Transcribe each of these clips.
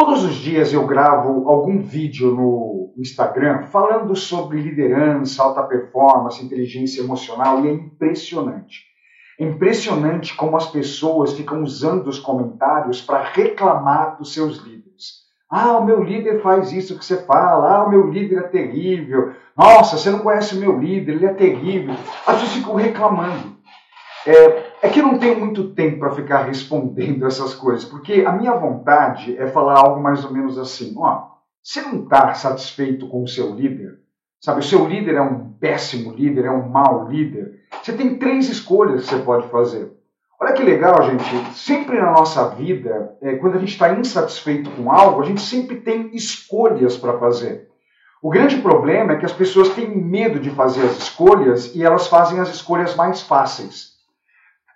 Todos os dias eu gravo algum vídeo no Instagram falando sobre liderança, alta performance, inteligência emocional e é impressionante. É impressionante como as pessoas ficam usando os comentários para reclamar dos seus líderes. Ah, o meu líder faz isso que você fala. Ah, o meu líder é terrível. Nossa, você não conhece o meu líder, ele é terrível. As pessoas ficam reclamando. É, é que eu não tenho muito tempo para ficar respondendo essas coisas, porque a minha vontade é falar algo mais ou menos assim: ó, você não está satisfeito com o seu líder? Sabe, o seu líder é um péssimo líder, é um mau líder. Você tem três escolhas que você pode fazer. Olha que legal, gente. Sempre na nossa vida, é, quando a gente está insatisfeito com algo, a gente sempre tem escolhas para fazer. O grande problema é que as pessoas têm medo de fazer as escolhas e elas fazem as escolhas mais fáceis.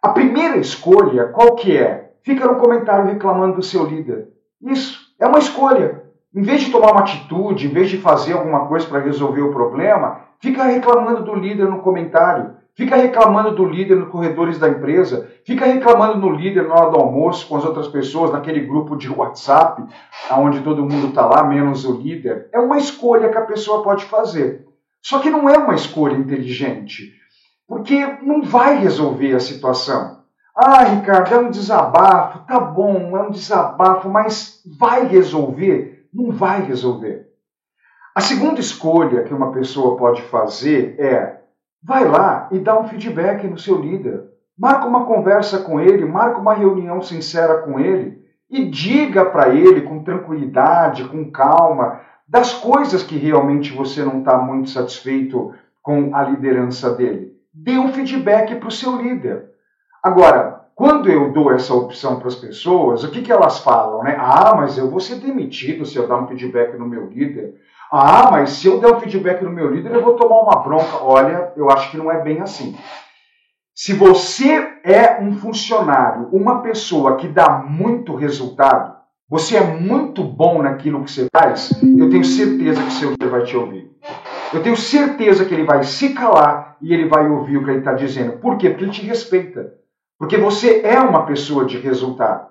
A primeira escolha, qual que é? Fica no comentário reclamando do seu líder. Isso, é uma escolha. Em vez de tomar uma atitude, em vez de fazer alguma coisa para resolver o problema, fica reclamando do líder no comentário. Fica reclamando do líder nos corredores da empresa, fica reclamando do líder na hora do almoço com as outras pessoas, naquele grupo de WhatsApp, onde todo mundo está lá, menos o líder. É uma escolha que a pessoa pode fazer. Só que não é uma escolha inteligente porque não vai resolver a situação. Ah, Ricardo, é um desabafo, tá bom, é um desabafo, mas vai resolver? Não vai resolver. A segunda escolha que uma pessoa pode fazer é: vai lá e dá um feedback no seu líder. Marca uma conversa com ele, marca uma reunião sincera com ele e diga para ele com tranquilidade, com calma, das coisas que realmente você não está muito satisfeito com a liderança dele dê um feedback para o seu líder. Agora, quando eu dou essa opção para as pessoas, o que, que elas falam? Né? Ah, mas eu vou ser demitido se eu dar um feedback no meu líder. Ah, mas se eu der um feedback no meu líder, eu vou tomar uma bronca. Olha, eu acho que não é bem assim. Se você é um funcionário, uma pessoa que dá muito resultado, você é muito bom naquilo que você faz, eu tenho certeza que seu líder vai te ouvir. Eu tenho certeza que ele vai se calar e ele vai ouvir o que ele está dizendo. Por quê? Porque ele te respeita. Porque você é uma pessoa de resultado.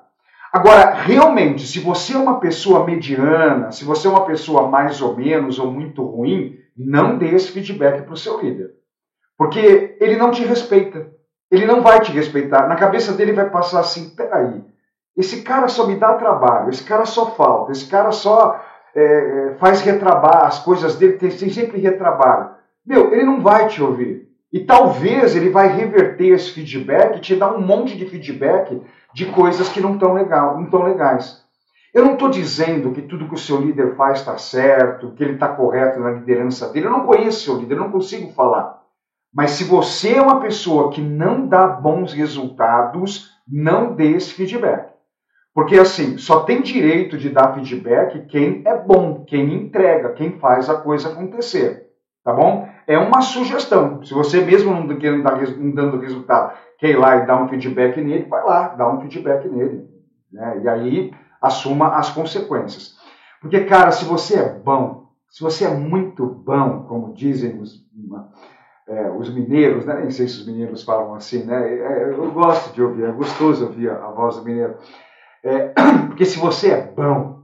Agora, realmente, se você é uma pessoa mediana, se você é uma pessoa mais ou menos ou muito ruim, não dê esse feedback para o seu líder. Porque ele não te respeita. Ele não vai te respeitar. Na cabeça dele vai passar assim: peraí, esse cara só me dá trabalho, esse cara só falta, esse cara só é, é, faz retrabar, as coisas dele tem, tem sempre retrabalho. Meu, ele não vai te ouvir. E talvez ele vai reverter esse feedback te dar um monte de feedback de coisas que não estão legal, não tão legais. Eu não estou dizendo que tudo que o seu líder faz está certo, que ele está correto na liderança dele. Eu não conheço o seu líder, eu não consigo falar. Mas se você é uma pessoa que não dá bons resultados, não dê esse feedback. Porque assim, só tem direito de dar feedback quem é bom, quem entrega, quem faz a coisa acontecer. Tá bom? É uma sugestão. Se você mesmo não, dar, não dando resultado, quer ir lá e dar um feedback nele, vai lá, dá um feedback nele. Né? E aí assuma as consequências. Porque, cara, se você é bom, se você é muito bom, como dizem os, é, os mineiros, né? nem sei se os mineiros falam assim, né? É, eu gosto de ouvir, é gostoso ouvir a voz do mineiro. É, porque se você é bom,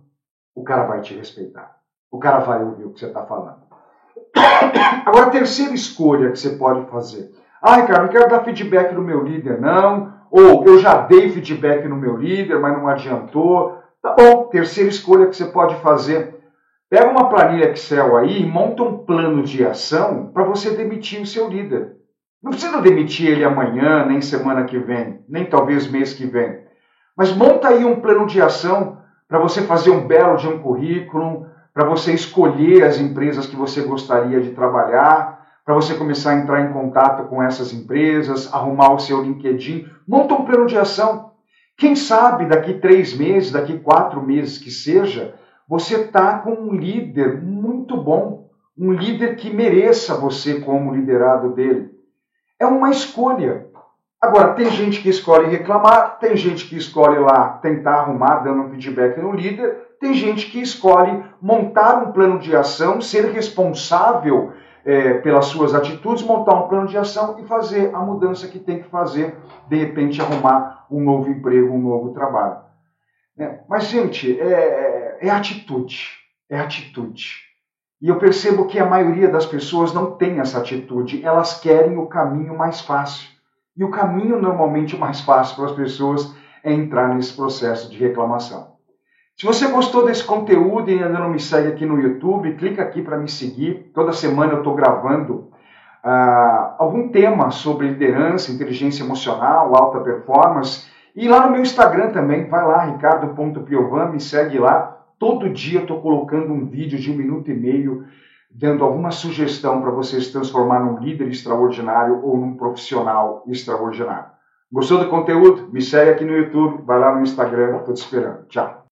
o cara vai te respeitar. O cara vai ouvir o que você está falando. Agora, a terceira escolha que você pode fazer. Ah, cara, não quero dar feedback no meu líder, não. Ou eu já dei feedback no meu líder, mas não adiantou. Tá bom, terceira escolha que você pode fazer. Pega uma planilha Excel aí e monta um plano de ação para você demitir o seu líder. Não precisa demitir ele amanhã, nem semana que vem, nem talvez mês que vem. Mas monta aí um plano de ação para você fazer um belo de um currículo, para você escolher as empresas que você gostaria de trabalhar, para você começar a entrar em contato com essas empresas, arrumar o seu LinkedIn. Monta um plano de ação. Quem sabe daqui três meses, daqui quatro meses que seja, você está com um líder muito bom, um líder que mereça você como liderado dele. É uma escolha. Agora, tem gente que escolhe reclamar, tem gente que escolhe lá tentar arrumar, dando um feedback no líder, tem gente que escolhe montar um plano de ação, ser responsável é, pelas suas atitudes, montar um plano de ação e fazer a mudança que tem que fazer, de repente arrumar um novo emprego, um novo trabalho. É, mas, gente, é, é atitude. É atitude. E eu percebo que a maioria das pessoas não tem essa atitude. Elas querem o caminho mais fácil. E o caminho normalmente mais fácil para as pessoas é entrar nesse processo de reclamação. Se você gostou desse conteúdo e ainda não me segue aqui no YouTube, clica aqui para me seguir. Toda semana eu estou gravando uh, algum tema sobre liderança, inteligência emocional, alta performance. E lá no meu Instagram também, vai lá, ricardo.piovan, me segue lá. Todo dia eu estou colocando um vídeo de um minuto e meio, dando alguma sugestão para você se transformar num líder extraordinário ou num profissional extraordinário. Gostou do conteúdo? Me segue aqui no YouTube, vai lá no Instagram, estou te esperando. Tchau.